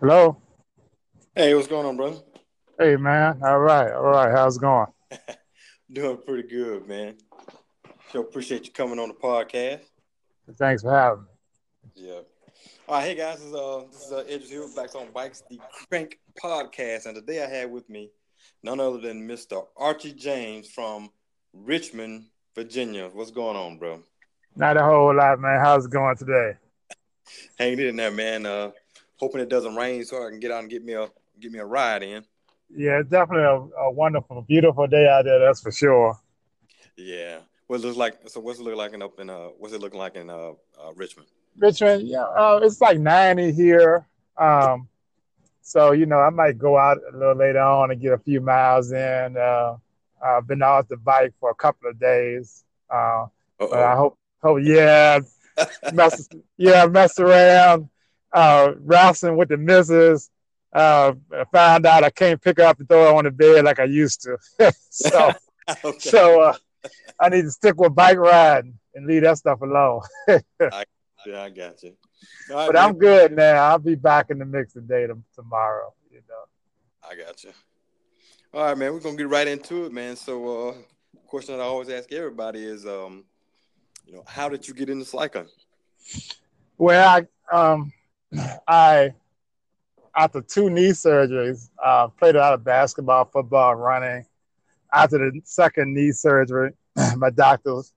Hello. Hey, what's going on, brother? Hey, man. All right. All right. How's it going? Doing pretty good, man. So appreciate you coming on the podcast. Thanks for having me. Yeah. All right, hey guys, this is uh this is uh Edges here, Backs on Bikes, the Crank Podcast, and today I have with me none other than Mr. Archie James from Richmond, Virginia. What's going on, bro? Not a whole lot, man. How's it going today? Hanging in there, man. Uh, hoping it doesn't rain so I can get out and get me a get me a ride in. Yeah, it's definitely a, a wonderful, beautiful day out there. That's for sure. Yeah. What it looks like? So what's it look like in up in uh what's it looking like in uh, uh Richmond? Richmond, yeah, uh, it's like 90 here. Um, so you know, I might go out a little later on and get a few miles in. Uh, I've been off the bike for a couple of days. Uh, but I hope, hope, yeah, mess, yeah, mess around, uh, wrestling with the missus. Uh, found out I can't pick her up and throw her on the bed like I used to. so, okay. so uh, I need to stick with bike riding and leave that stuff alone. I, yeah, I got you. Right, but man. I'm good now. I'll be back in the mix today to, tomorrow. You know. I got you. All right, man. We're gonna get right into it, man. So, uh, question that I always ask everybody is, um, you know, how did you get into cycling? Well, I, um, I after two knee surgeries, uh, played a lot of basketball, football, running. After the second knee surgery, my doctors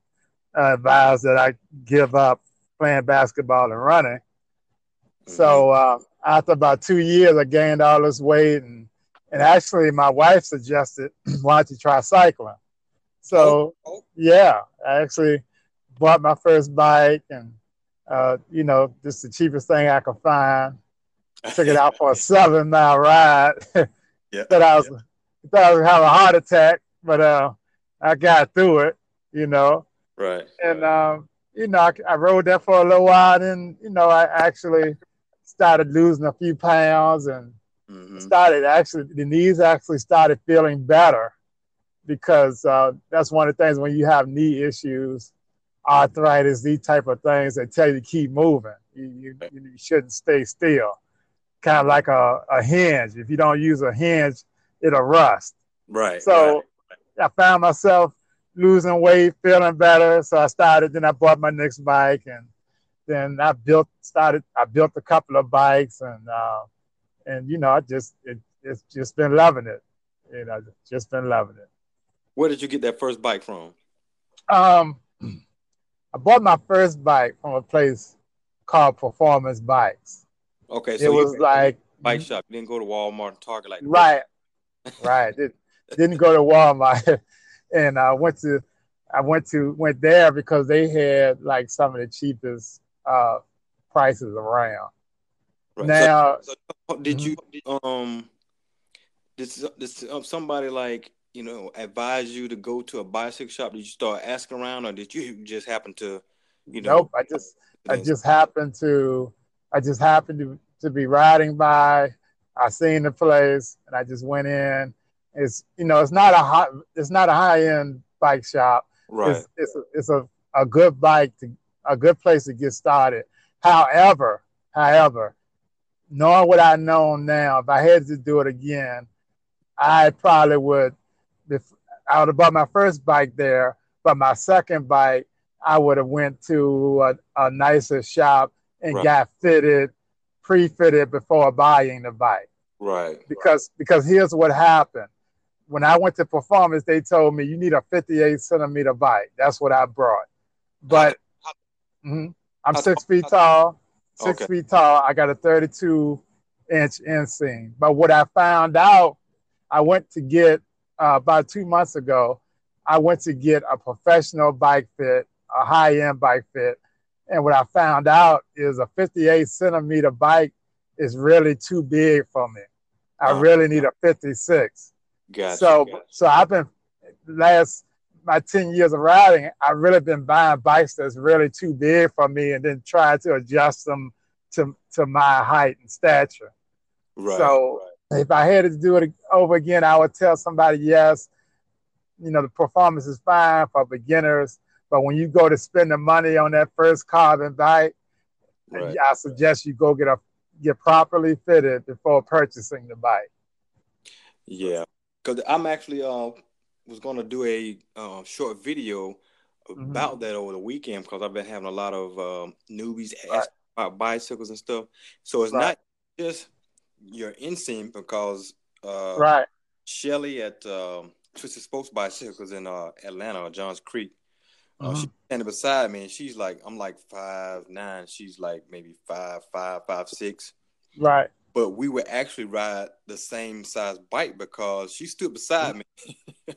uh, advised that I give up playing basketball and running. Mm-hmm. So uh, after about two years, I gained all this weight, and and actually, my wife suggested, "Why don't you try cycling?" So oh, oh. yeah, I actually bought my first bike, and uh, you know, just the cheapest thing I could find. Took it out for a seven mile ride. yeah, thought I was yeah. thought I was having a heart attack, but uh, I got through it. You know, right? And um, you know, I, I rode that for a little while, and you know, I actually started losing a few pounds, and mm-hmm. started actually the knees actually started feeling better because uh, that's one of the things when you have knee issues, arthritis, these type of things that tell you to keep moving. You, you, you shouldn't stay still. Kind of like a, a hinge. If you don't use a hinge, it'll rust. Right. So right. I found myself losing weight, feeling better. So I started, then I bought my next bike and then I built, started, I built a couple of bikes and, uh, and you know, I just, it, it's just been loving it. You know, just been loving it. Where did you get that first bike from? Um, I bought my first bike from a place called Performance Bikes. Okay, so it was like bike shop. You didn't go to Walmart and Target like right, right. Did, didn't go to Walmart. and I went to I went to went there because they had like some of the cheapest uh, prices around. Right. Now, so, so did you um did, did somebody like you know advise you to go to a bicycle shop? Did you start asking around, or did you just happen to you know? Nope, I just I just happened to I just happened to to be riding by. I seen the place and I just went in it's you know it's not a high it's not a high end bike shop. Right. It's it's a, it's a, a good bike to a good place to get started. However, however, knowing what I know now, if I had to do it again, I probably would. I would have bought my first bike there, but my second bike, I would have went to a, a nicer shop and right. got fitted, pre-fitted before buying the bike. Right. Because right. because here's what happened when I went to performance, they told me you need a 58 centimeter bike. That's what I brought. But mm-hmm, I'm six feet tall, six okay. feet tall. I got a 32 inch inseam. But what I found out, I went to get uh, about two months ago, I went to get a professional bike fit, a high end bike fit. And what I found out is a 58 centimeter bike is really too big for me. I uh-huh. really need a 56. Gotcha, so gotcha. so I've been last my 10 years of riding, I've really been buying bikes that's really too big for me and then trying to adjust them to, to my height and stature. Right, so right. If I had to do it over again, I would tell somebody, yes, you know, the performance is fine for beginners, but when you go to spend the money on that first carbon bike, right. I suggest you go get a get properly fitted before purchasing the bike. Yeah, because I'm actually uh was going to do a uh, short video about mm-hmm. that over the weekend because I've been having a lot of um, newbies right. ask about bicycles and stuff. So it's right. not just your inseam because uh, right Shelly at um, Twisted Spokes Bicycles in uh, Atlanta, or Johns Creek. Uh, mm-hmm. She's standing beside me, and she's like, I'm like five nine. She's like maybe five five five six. Right. But we would actually ride the same size bike because she stood beside me.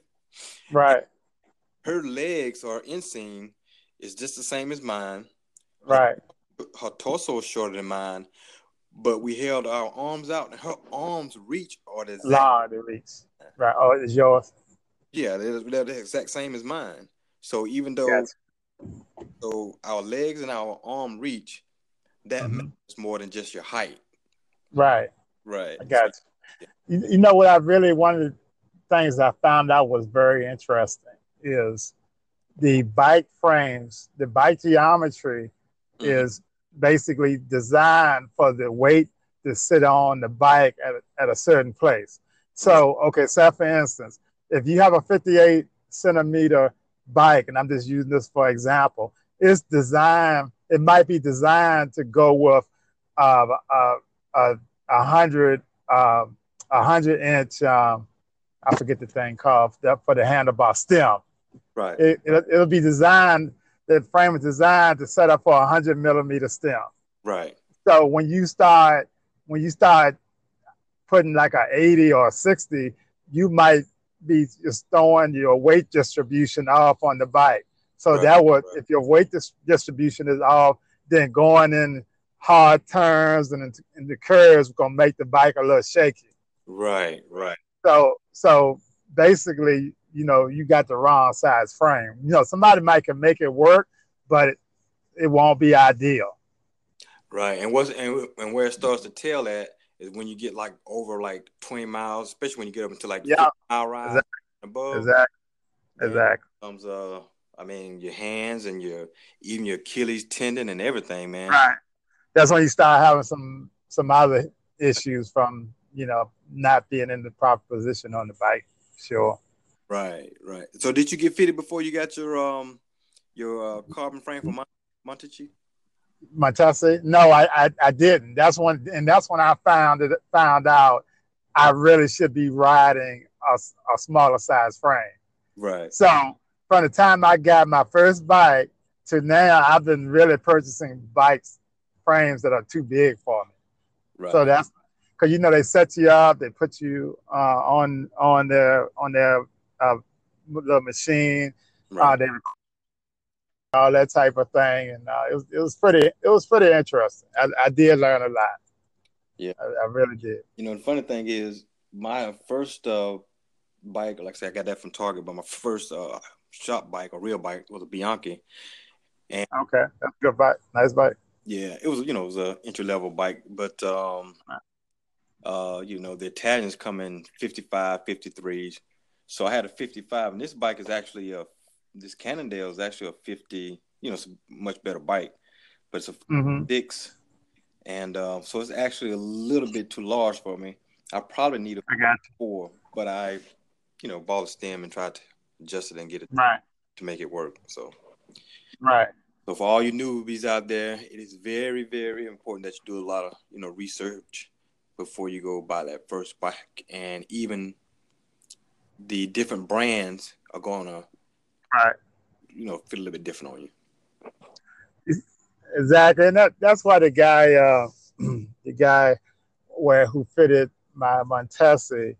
right. Her legs are inseam is just the same as mine. Right. Her, her torso is shorter than mine, but we held our arms out, and her arms reach or the exact long they reach. Right. Oh, it's yours. Yeah, they're, they're the exact same as mine. So even though gotcha. so our legs and our arm reach, that mm-hmm. matters more than just your height. Right. Right. I got you. you. You know what I really one of the things I found out was very interesting is the bike frames, the bike geometry mm-hmm. is basically designed for the weight to sit on the bike at, at a certain place. So, okay, so for instance, if you have a 58 centimeter bike, and I'm just using this for example, it's designed, it might be designed to go with uh, a, a, a hundred, uh, a hundred inch, um, I forget the thing called for the handlebar stem. Right. It, it, it'll be designed the frame is designed to set up for a hundred millimeter stem. Right. So when you start when you start putting like a 80 or a 60, you might be just throwing your weight distribution off on the bike. So right, that would, right. if your weight dis- distribution is off, then going in hard turns and, in the curves gonna make the bike a little shaky. Right, right. So, so basically, you know, you got the wrong size frame. You know, somebody might can make it work, but it, it won't be ideal. Right, and what's and, and where it starts to tell at is when you get like over like twenty miles, especially when you get up into like yeah, mile ride exactly. above. Exactly. Exactly. Comes uh, I mean your hands and your even your Achilles tendon and everything, man. Right. That's when you start having some some other issues from you know not being in the proper position on the bike. Sure. Right, right. So did you get fitted before you got your um your uh, carbon frame for Montechi? Montesi? No, I, I, I didn't. That's when and that's when I found it found out I really should be riding a, a smaller size frame. Right. So from the time I got my first bike to now, I've been really purchasing bikes frames that are too big for me. Right. So that's because you know they set you up, they put you uh, on on their on their uh, the machine. Right. Uh, they all that type of thing, and uh, it was it was pretty it was pretty interesting. I, I did learn a lot. Yeah, I, I, really did. You know, the funny thing is, my first uh, bike, like I said, I got that from Target, but my first uh, shop bike, a real bike, was a Bianchi. And okay, that's a good bike, nice bike. Yeah, it was you know it was a entry level bike, but um, uh, you know the Italians come in 55, 53s. So I had a 55, and this bike is actually a this Cannondale is actually a 50. You know, it's a much better bike, but it's a mm-hmm. six, and uh, so it's actually a little bit too large for me. I probably need a four, but I, you know, bought a stem and tried to adjust it and get it right to make it work. So, right. So for all you newbies out there, it is very, very important that you do a lot of, you know, research before you go buy that first bike, and even the different brands are gonna, right. you know, feel a little bit different on you. Exactly, and that, that's why the guy, uh, the guy, where who fitted my Montesi,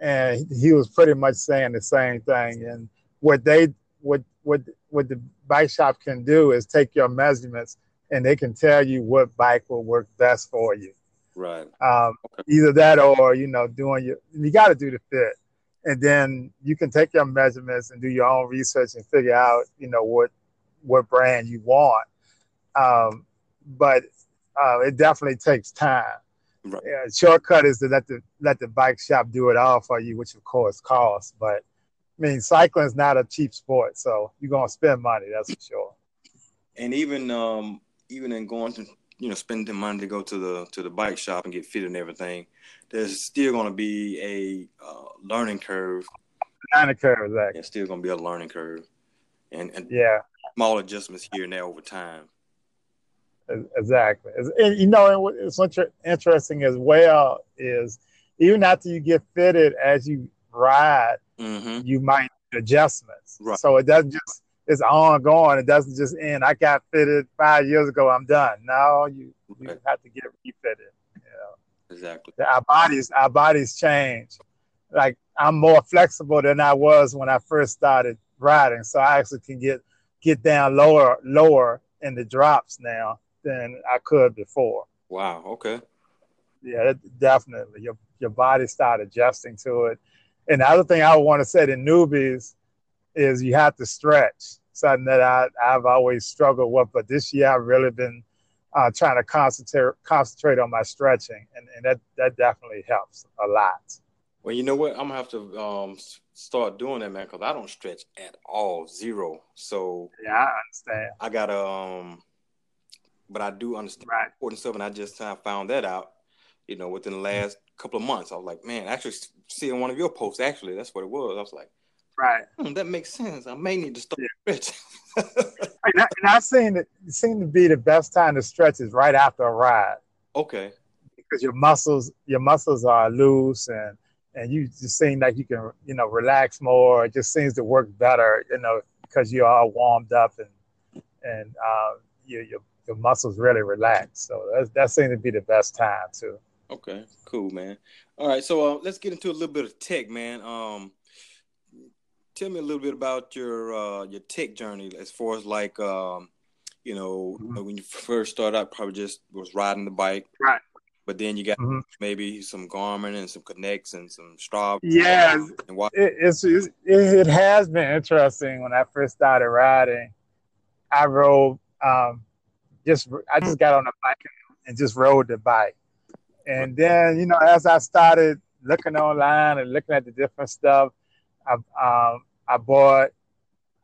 and he was pretty much saying the same thing. And what they, what what what the bike shop can do is take your measurements, and they can tell you what bike will work best for you. Right. Um, okay. Either that or you know doing your you got to do the fit and then you can take your measurements and do your own research and figure out you know what what brand you want. Um, but uh, it definitely takes time. Right. yeah, shortcut is to let the let the bike shop do it all for you which of course costs. But i mean cycling is not a cheap sport so you're going to spend money that's for sure. And even um even in going to you know spend the money to go to the to the bike shop and get fitted and everything, there's still going to be a uh, learning curve. Learning curve, exactly. It's still going to be a learning curve, and and yeah, small adjustments here and there over time. Exactly. And, you know, it's interesting as well is even after you get fitted as you ride, mm-hmm. you might adjustments. Right. So it doesn't just it's ongoing. It doesn't just end. I got fitted five years ago. I'm done. Now you you right. have to get refitted. You know. Exactly. Our bodies our bodies change. Like I'm more flexible than I was when I first started riding. So I actually can get get down lower lower in the drops now than I could before. Wow. Okay. Yeah, definitely. Your your body start adjusting to it. And the other thing I would want to say to newbies is you have to stretch. Something that I, I've always struggled with, but this year I've really been uh, trying to concentrate concentrate on my stretching, and, and that that definitely helps a lot. Well, you know what? I'm gonna have to um, start doing that, man, because I don't stretch at all, zero. So yeah, I understand. I gotta um, but I do understand right. important stuff, and I just kind of found that out, you know, within the last couple of months. I was like, man, actually seeing one of your posts, actually, that's what it was. I was like, right, hmm, that makes sense. I may need to start yeah. Stretching. and, I, and I seen it seem to be the best time to stretch is right after a ride. Okay. Because your muscles, your muscles are loose and and you just seem like you can, you know, relax more. It just seems to work better, you know, because you're all warmed up and and uh, your your your muscles really relax. So that that seems to be the best time too. Okay, cool, man. All right, so uh, let's get into a little bit of tech, man. Um, tell me a little bit about your uh, your tech journey as far as like um, you know mm-hmm. when you first started out, probably just was riding the bike, right? But then you got mm-hmm. maybe some Garmin and some Connects and some Strava. Yeah, and what- it, it's, it's it has been interesting when I first started riding. I rode um, just I just got on a bike and just rode the bike. And then, you know, as I started looking online and looking at the different stuff, I um, I bought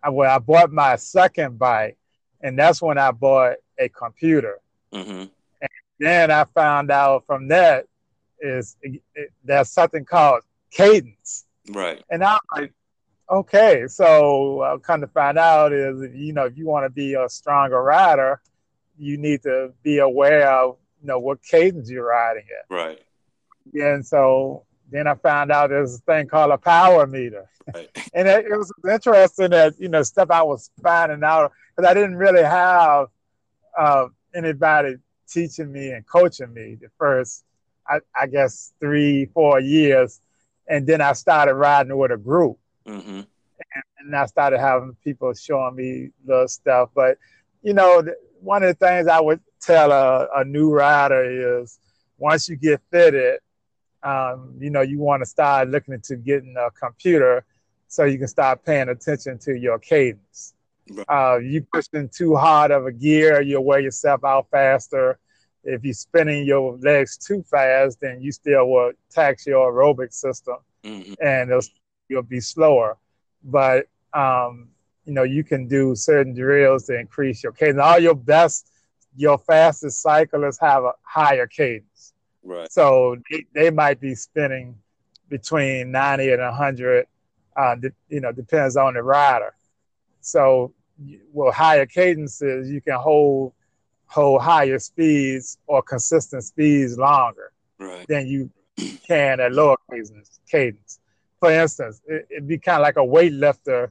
I, well, I bought my second bike, and that's when I bought a computer. Mm-hmm. And then I found out from that is it, it, there's something called cadence. Right. And I'm like, okay, so uh, come to find out is if, you know if you want to be a stronger rider, you need to be aware of you know what cadence you're riding at. Right. And so then I found out there's a thing called a power meter. Right. and it, it, was interesting that you know stuff I was finding out because I didn't really have uh, anybody teaching me and coaching me the first I, I, guess three four years, and then I started riding with a group. Mm-hmm. And, and I started having people showing me the stuff, but you know, one of the things I would tell a, a new rider is once you get fitted, um, you know, you want to start looking into getting a computer so you can start paying attention to your cadence. Right. Uh, you pushing too hard of a gear, you'll wear yourself out faster. If you're spinning your legs too fast, then you still will tax your aerobic system mm-hmm. and you'll be slower. But um, you know, you can do certain drills to increase your cadence. All your best, your fastest cyclists have a higher cadence. Right. So they, they might be spinning between 90 and 100, uh, you know, depends on the rider. So, well, higher cadences, you can hold hold higher speeds or consistent speeds longer right. than you can at lower cadence. cadence. For instance, it, would be kind of like a weightlifter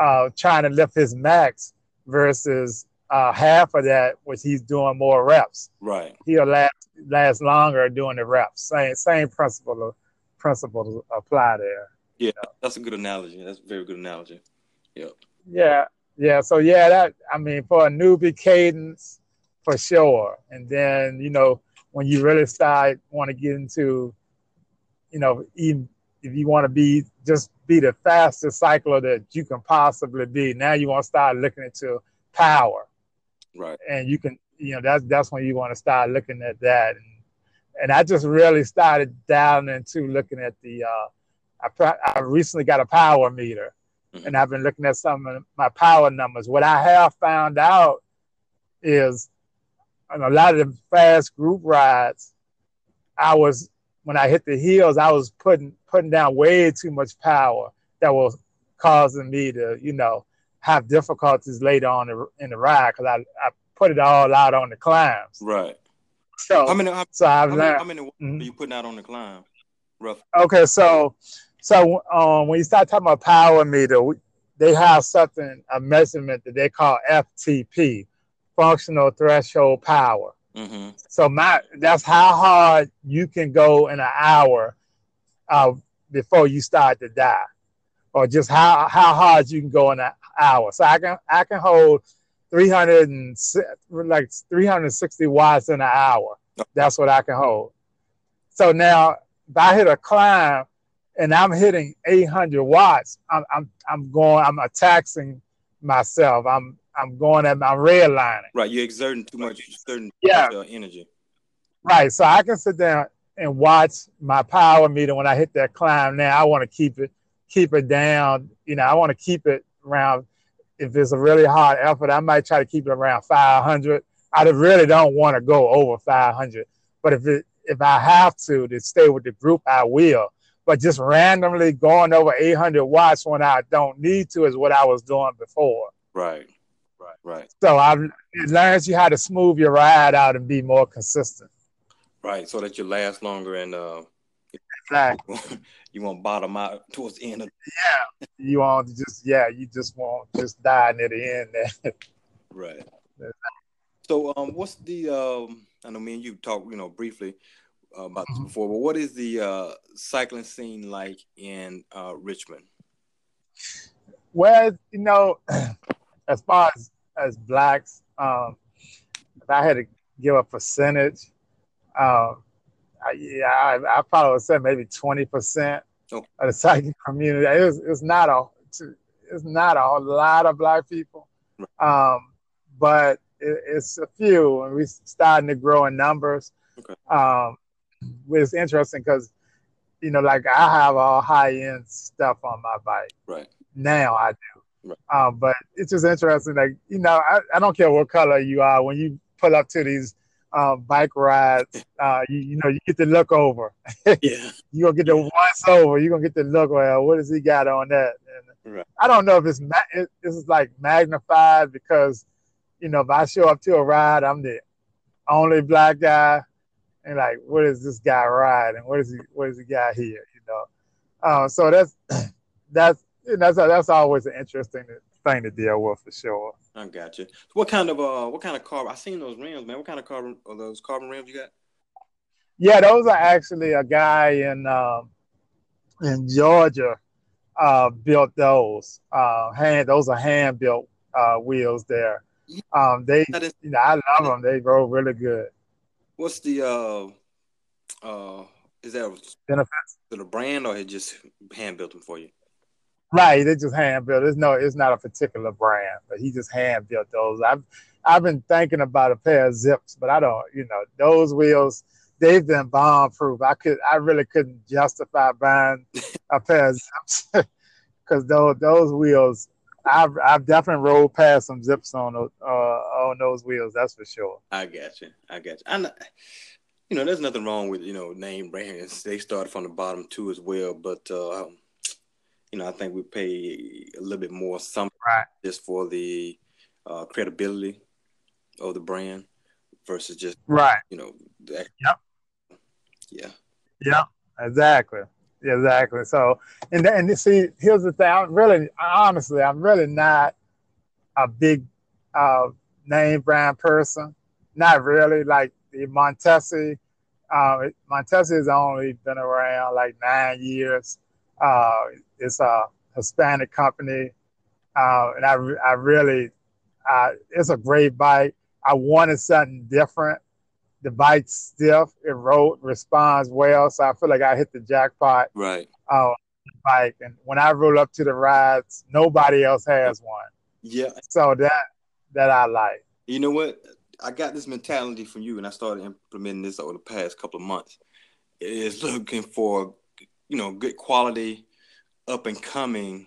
uh, trying to lift his max versus uh, half of that, which he's doing more reps. Right. He'll last last longer doing the reps. Same same principle principle apply there. Yeah, that's a good analogy. That's a very good analogy. Yep. Yeah, yeah. So yeah, that I mean, for a newbie cadence, for sure. And then you know when you really start want to get into, you know, even if you want to be just be the fastest cycler that you can possibly be, now you want to start looking into power. Right. And you can, you know, that's that's when you want to start looking at that. And and I just really started down into looking at the uh I I recently got a power meter mm-hmm. and I've been looking at some of my power numbers. What I have found out is on a lot of the fast group rides, I was when I hit the hills, I was putting putting down way too much power that was causing me to, you know, have difficulties later on in the ride because I, I put it all out on the climbs. Right. So how many? How, so I've how learned. How many, mm-hmm. are you putting out on the climb? Rough. Okay, so so um, when you start talking about power meter, we, they have something a measurement that they call FTP, functional threshold power. Mm-hmm. So my that's how hard you can go in an hour uh, before you start to die, or just how how hard you can go in an hour. So I can I can hold 300 and like 360 watts in an hour. That's what I can hold. So now if I hit a climb and I'm hitting 800 watts, I'm I'm I'm going I'm taxing myself. I'm I'm going at my red lining. Right, you're exerting too much certain yeah. Uh, energy. Right, so I can sit down and watch my power meter when I hit that climb. Now I want to keep it keep it down. You know, I want to keep it around. If it's a really hard effort, I might try to keep it around 500. I really don't want to go over 500. But if it if I have to to stay with the group, I will. But just randomly going over 800 watts when I don't need to is what I was doing before. Right. Right. Right. So I've it learns you how to smooth your ride out and be more consistent. Right. So that you last longer and uh exactly. you want bottom out towards the end of Yeah. You want to just yeah, you just want just die near the end there. right. So um what's the um I know me and you talked, you know, briefly uh, about this mm-hmm. before, but what is the uh, cycling scene like in uh, Richmond? Well, you know, as far as as blacks, um, if I had to give a percentage, um, I, yeah, I, I, probably would say maybe twenty percent oh. of the cycling community. It's, it's not a it's not a lot of black people, um, but it, it's a few, and we're starting to grow in numbers. Okay. Um, it's interesting because, you know, like I have all high end stuff on my bike. Right. Now I do. Right. Um, but it's just interesting. Like, you know, I, I don't care what color you are when you pull up to these um, bike rides, uh, you, you know, you get to look over. yeah. You're going to get the once over. You're going to get the look, well, what does he got on that? And right. I don't know if it's, ma- it, this is like magnified because, you know, if I show up to a ride, I'm the only black guy and like, what is this guy riding? What is he? What is he got here? You know. Uh, so that's that's that's that's always an interesting thing to deal with for sure. I got you. What kind of uh, what kind of carbon? I seen those rims, man. What kind of carbon are those carbon rims you got? Yeah, those are actually a guy in um, in Georgia uh, built those. Uh, hand those are hand built uh, wheels there. Um, they, you know, I love them. They roll really good what's the uh uh is that benefits to the brand or it just hand built them for you? Right, they just hand built. It's no, it's not a particular brand, but he just hand built those. I've I've been thinking about a pair of Zipps, but I don't, you know, those wheels, they've been bomb proof. I could I really couldn't justify buying a pair of Zipps because those those wheels I've I've definitely rolled past some Zipps on those uh, on those wheels. That's for sure. I got you. I got you. I you know, there's nothing wrong with you know name brands. They start from the bottom too as well. But uh, um, you know, I think we pay a little bit more some right. just for the uh, credibility of the brand versus just right. You know. The, yep. Yeah. Yeah. Exactly. Exactly. So, and and see, here's the thing. I'm really, honestly, I'm really not a big uh, name brand person. Not really. Like the Montesi, uh, Montesi has only been around like nine years. Uh, it's a Hispanic company, uh, and I, I really, uh, it's a great bike. I wanted something different the bike's stiff, it rode, responds well, so I feel like I hit the jackpot. Right. Uh, bike, and when I roll up to the rides, nobody else has one. Yeah. So that that I like. You know what? I got this mentality from you, and I started implementing this over the past couple of months. It is looking for, you know, good quality, up and coming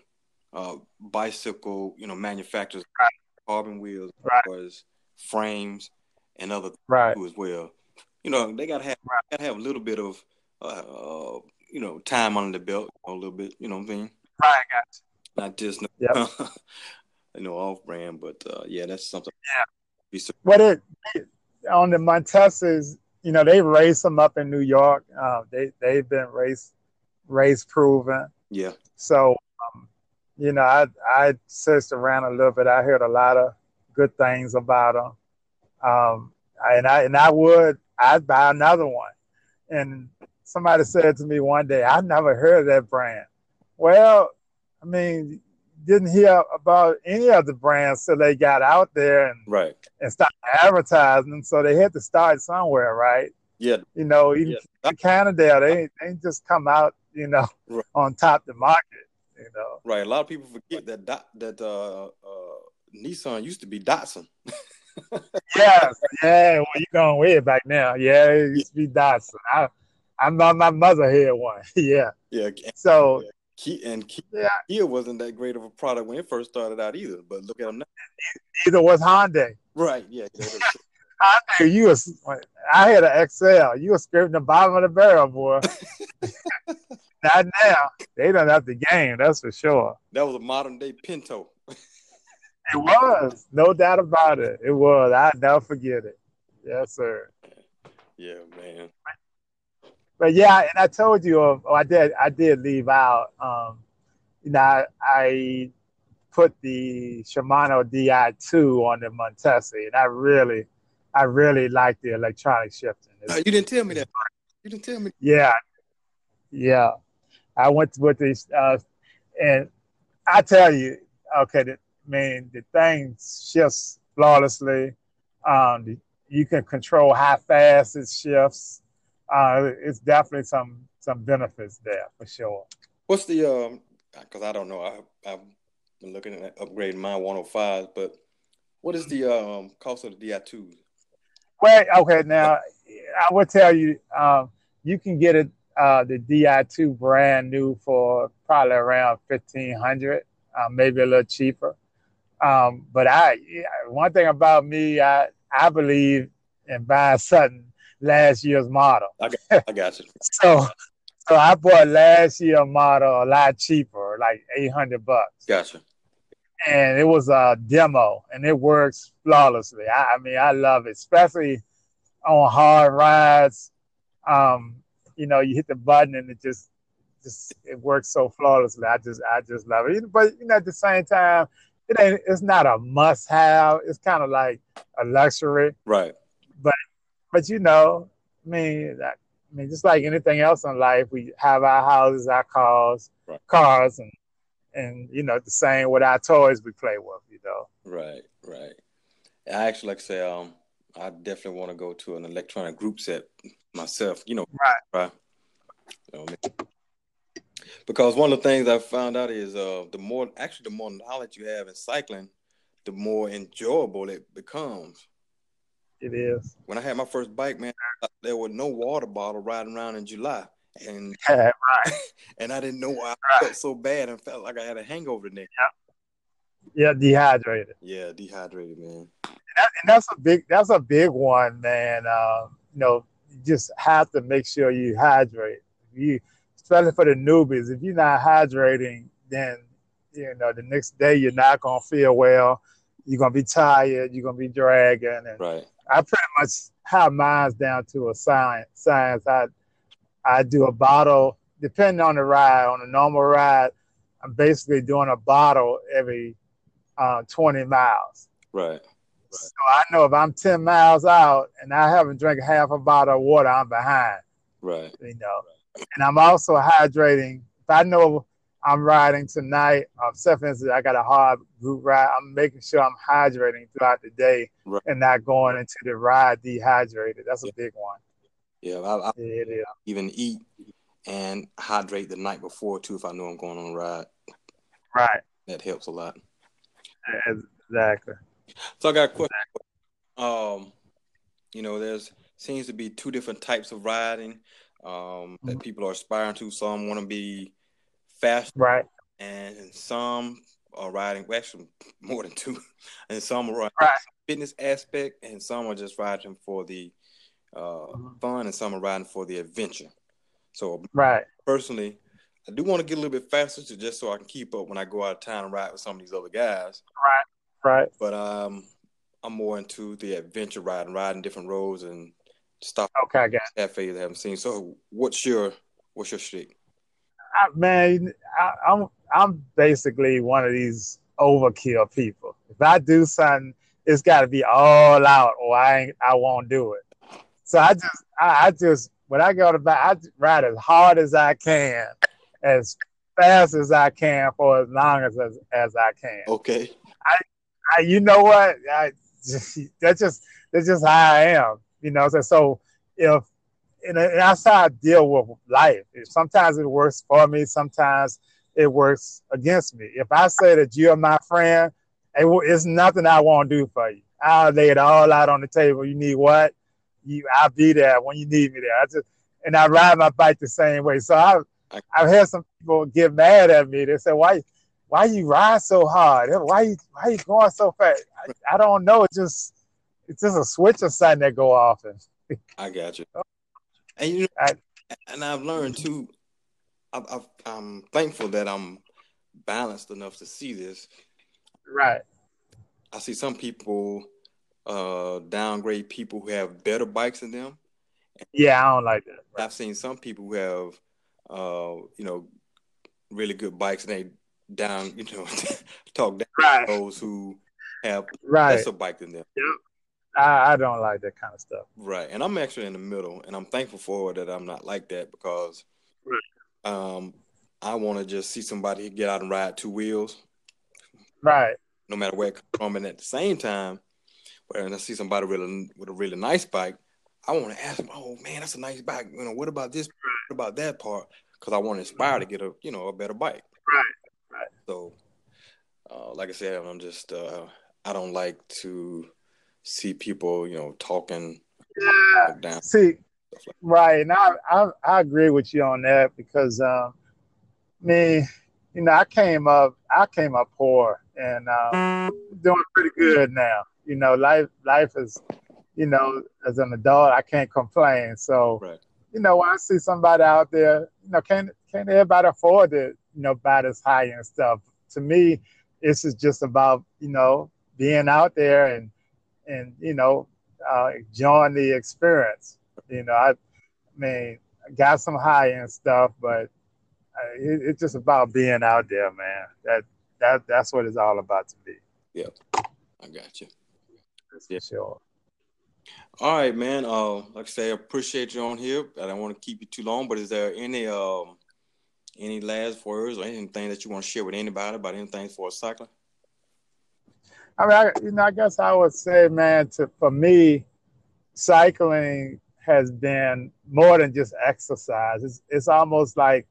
uh, bicycle, you know, manufacturers, right. carbon wheels, right. frames, and other right as well. You know, they gotta have right. gotta have a little bit of uh, you know time on the belt, a little bit. You know what I mean? Right, got you. Not just yep. you know off brand, but uh, yeah, that's something. Yeah. What it on the Montesas, you know, they race them up in New York. Uh, they they've been race race proven. Yeah. So, um, you know, I I searched around a little bit. I heard a lot of good things about them. Um, and I and I would I'd buy another one. And somebody said to me one day, I never heard of that brand. Well, I mean, didn't hear about any of the brands till they got out there and right and started advertising. So they had to start somewhere, right? Yeah. You know, even yeah. Canyon, they they just come out, you know, right. on top the market. You know. Right. A lot of people forget that that uh, uh, Nissan used to be Datsun. yeah, yeah. Well, you going way back now. Yeah, it used to be Datsun. I, I my, my mother had one. yeah. Yeah. So. Yeah. Key, and Kia, yeah. Kia wasn't that great of a product when it first started out either. But look at them now. Neither was Hyundai. Right. Yeah. Hyundai, you was. I had an Excel. You were scraping the bottom of the barrel, boy. Not now. They don't have the game. That's for sure. That was a modern day Pinto. It was, no doubt about it. It was. I never forget it. Yes, sir. Yeah, man. But yeah, and I told you, oh, I did. I did leave out. Um, you know, I, I put the Shimano Di2 on the Montesi, and I really, I really like the electronic shifting. Uh, you didn't tell me that. You didn't tell me. Yeah, yeah. I went with this, uh, and I tell you, okay, the, mean, the thing shifts flawlessly. Um, the, you can control how fast it shifts. Uh, it's definitely some some benefits there for sure. What's the um? Because I don't know. I I've been looking at upgrading my 105, but what is the um cost of the Di2? Well, okay, now I will tell you, um, you can get it uh, the Di2 brand new for probably around fifteen hundred, uh, maybe a little cheaper. Um, but I, one thing about me, I, I believe in buying something last year's model. I got, I got you. so, so I bought last year model a lot cheaper, like eight hundred bucks. Gotcha. And it was a demo, and it works flawlessly. I, I mean, I love it, especially on hard rides. Um, you know, you hit the button and it just, just it works so flawlessly. I just, I just love it. But you know, at the same time, it ain't it's not a must have. It's kind of like a luxury. Right. But but you know, I mean, I, I mean, just like anything else in life, we have our houses, our cars, right. cars, and and you know the same with our toys we play with. You know. Right. Right. I actually like to say, um, I definitely want to go to an electronic group set myself. You know. Right. Right. You know, because one of the things I found out is uh, the more actually the more knowledge you have in cycling, the more enjoyable it becomes. It is. When I had my first bike, man, there was no water bottle riding around in July, and yeah, right. and I didn't know why I right. felt so bad and felt like I had a hangover the next. Yeah, dehydrated. Yeah, dehydrated, man. And, that, and, that's a big that's a big one, man. Uh, you know, you just have to make sure you hydrate. You especially for the newbies. If you're not hydrating, then you know the next day you're not gonna feel well. You're gonna be tired. You're gonna be dragging. And right. I pretty much have mine down to a science. Science. I I do a bottle depending on the ride. On a normal ride, I'm basically doing a bottle every uh, 20 miles. Right. So I know if I'm 10 miles out and I haven't drank half a bottle of water, I'm behind. Right. You know and I'm also hydrating. If I know I'm riding tonight, um, for instance, I got a hard group ride, I'm making sure I'm hydrating throughout the day right. and not going into the ride dehydrated. That's a big one. Yeah, I, I yeah, even eat and hydrate the night before too if I know I'm going on a ride. Right. That helps a lot. Exactly. So I got a question. Um, you know, there's seems to be two different types of riding um, that mm-hmm. people are aspiring to. Some want to be fast, right, and some are riding, well, actually more than two, and some are riding Right. fitness aspect, and some are just riding for the uh, Mhm. fun, and some are riding for the adventure. So Right. personally, I do want to get a little bit faster, to just so I can keep up when I go out of town and ride with some of these other guys. Right. But um, I'm more into the adventure riding, riding different roads and stuff. Okay, I got cafes I haven't seen. So, what's your what's your shtick? I, man, I, I'm I'm basically one of these overkill people. If I do something, it's got to be all out, or I ain't, I won't do it. So I just I, I just when I go to bike, I ride as hard as I can, as fast as I can, for as long as as, as I can. Okay. I, you know what? I, that's just that's just how I am. You know, so, so if and that's how I deal with life. Sometimes it works for me. Sometimes it works against me. If I say that you're my friend, it, it's nothing I won't do for you. I'll lay it all out on the table. You need what? You, I'll be there when you need me there. I just and I ride my bike the same way. So I, I've had some people get mad at me. They say, "Why, why you ride so hard? Why you, why you going so fast?" I, I don't know. It's just, it's just a switch or something that go off. And I got you. And you know, I- and I've learned too. I've, I've, I'm thankful that I'm balanced enough to see this. right, I see some people uh, downgrade people who have better bikes than them. yeah, I don't like that. Right. I've seen some people who have, uh, you know, really good bikes and they down, you know, talk down Right, those who have right. lesser bike than them. I, I don't like that kind of stuff. Right. And I'm actually in the middle and I'm thankful for it that I'm not like that because Right. um I want to just see somebody get out and ride two wheels, Right, no matter where it comes from. And at the same time, when I see somebody really with a really nice bike, I want to ask them, "Oh man, that's a nice bike. You know, what about this? What about that part?" Because I want to inspire to get a you know a better bike. Right, right. So, uh, like I said, I'm just uh, I don't like to see people you know talking yeah. down. See, like right, and I, I I agree with you on that because um, me, you know, I came up I came up poor and um, doing pretty good now. You know, life life is, you know, as an adult, I can't complain. So, Right. you know, when I see somebody out there, you know, can't can't everybody afford to, you know, buy this high and stuff? To me, this is just about, you know, being out there and and you know, uh, enjoying the experience. You know, I, I mean, I got some high end stuff, but uh, it, it's just about being out there, man. That that that's what it's all about to me. I got you. That's Yeah. sure. All right, man. Uh, like I say, I appreciate you on here. I don't want to keep you too long, but is there any um any last words or anything that you want to share with anybody about anything for a cycling? I mean, I, you know, I guess I would say, man, to for me, cycling has been more than just exercise. It's it's almost like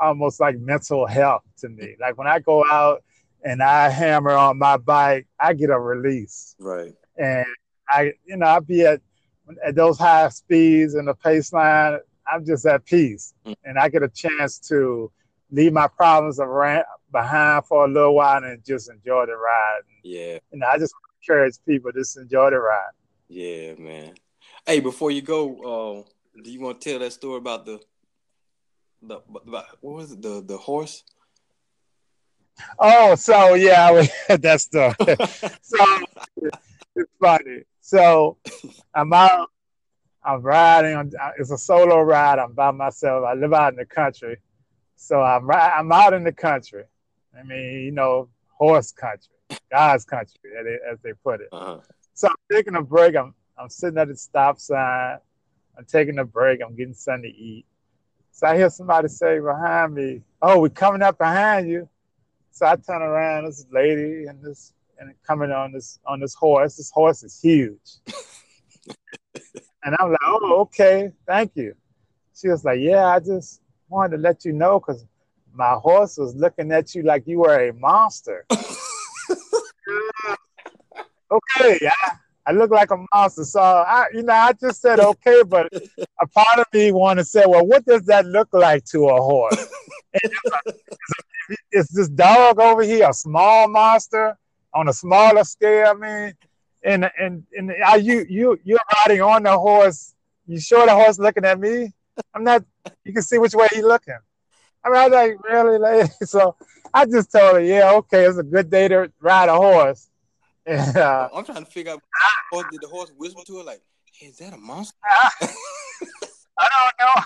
almost like mental health to me. Like when I go out and I hammer on my bike, I get a release. Right. and I, you know, I be at at those high speeds and the pace line. I'm just at peace, Mm. and I get a chance to leave my problems around behind for a little while and just enjoy the ride. Yeah. And I just encourage people just enjoy the ride. Yeah, man. Hey, before you go, uh, do you want to tell that story about the the about, what was it the the horse? Oh, so yeah, we had that so it's funny. So I'm out, I'm riding. I'm, it's a solo ride. I'm by myself. I live out in the country, so I'm I'm out in the country. I mean, you know, horse country, God's country, as they, as they put it. uh-huh. So I'm taking a break. I'm I'm sitting at the stop sign. I'm taking a break. I'm getting something to eat. So I hear somebody say behind me, "Oh, we're coming up behind you." So I turn around. This lady and this and coming on this on this horse. This horse is huge. and I'm like, "Oh, okay, thank you." She was like, "Yeah, I just wanted to let you know because my horse was looking at you like you were a monster." okay, I, I look like a monster. So I, you know, I just said okay, but a part of me wanted to say, well, what does that look like to a horse? And it's, a, it's a it's this dog over here, a small monster on a smaller scale. I mean, and and and are you you you're riding on the horse. You sure the horse looking at me? I'm not. You can see which way he's looking. I mean, I was like, really, lady? So I just told her, yeah, okay, it's a good day to ride a horse. And, uh, I'm trying to figure out. Or did the horse whisper to her like, hey, "Is that a monster?" I, I don't know.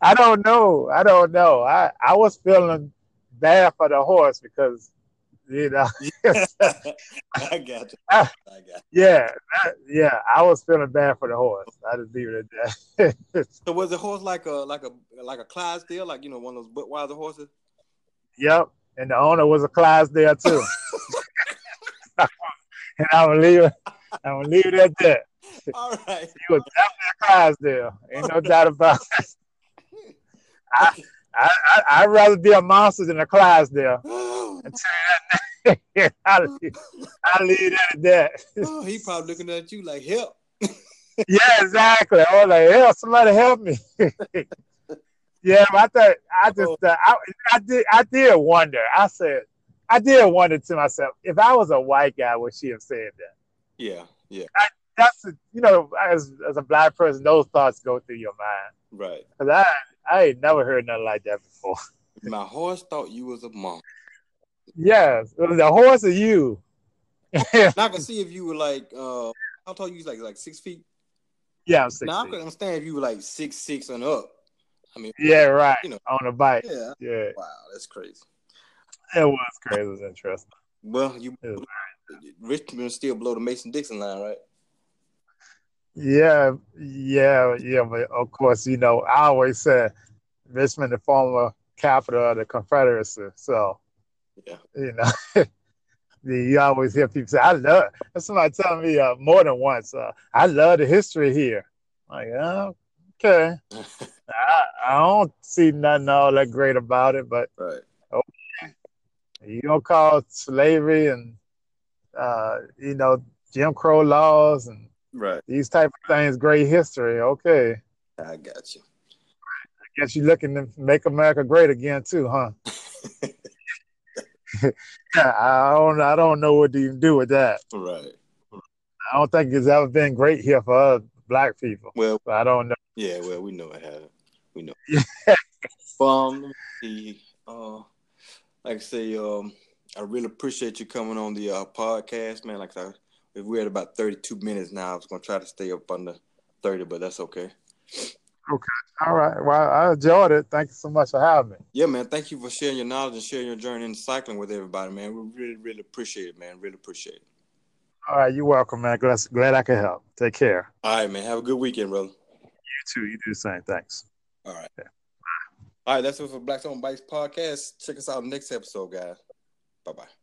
I don't know. I don't know. I I was feeling bad for the horse because you know. I got you. I got you. Yeah, yeah. I was feeling bad for the horse. I just leave it at that. so was the horse like a like a like a Clydesdale, like you know one of those Budweiser horses? Yep, and the owner was a Clydesdale too. and I'm gonna leave it. I'm gonna leave it at that. All right. He was definitely a Clydesdale. Ain't no doubt about it. I, I, I, I'd rather be a monster than a Clydesdale. I I'll, I'll leave it at that. Oh, he probably looking at you like help. yeah, exactly. I was like, help, somebody help me. yeah, I thought I just uh, I, I did I did wonder. I said I did wonder to myself if I was a white guy, would she have said that? Yeah, yeah. I, that's you know, as as a black person, those thoughts go through your mind. Right. Because I I ain't never heard nothing like that before. My horse thought you was a monk. Yes, it was the horse of you. now I can see if you were like, uh, how tall you? Like like six feet. Yeah, I'm six. Now feet. I can understand if you were like six six and up. I mean, yeah, right. You know, on a bike. Yeah, yeah. Wow, that's crazy. It was crazy. It was interesting. Well, you Richmond still blow the Mason Dixon line, right? Yeah, yeah, yeah. But of course, you know, I always said Richmond, the former capital of the Confederacy. So, yeah, you know, you always hear people say, "I love." Somebody telling me uh, more than once, uh, "I love the history here." I'm like, oh, okay, I, I, don't see nothing all that great about it, but right. okay, you don't call slavery and uh, you know Jim Crow laws and right these type of things great history. Okay, I got you. I guess you're looking to make America great again too, huh? I don't I don't know what you can do with that. Right. I don't think it's ever been great here for us black people. Well, I don't know. Yeah, well, we know it hasn't. We know. Um, uh, like I say, um, I really appreciate you coming on the uh, podcast, man. Like I, if we're at about thirty-two minutes now, I was gonna try to stay up under thirty, but that's okay. Okay. All right. Well, I enjoyed it. Thank you so much for having me. Yeah, man. Thank you for sharing your knowledge and sharing your journey in cycling with everybody, man. We really, really appreciate it, man. Really appreciate it. All right. You're welcome, man. Glad, glad I could help. Take care. All right, man. Have a good weekend, brother. You too. You do the same. Thanks. All right. Yeah. All right. That's it for Black on Bikes podcast. Check us out next episode, guys. Bye bye.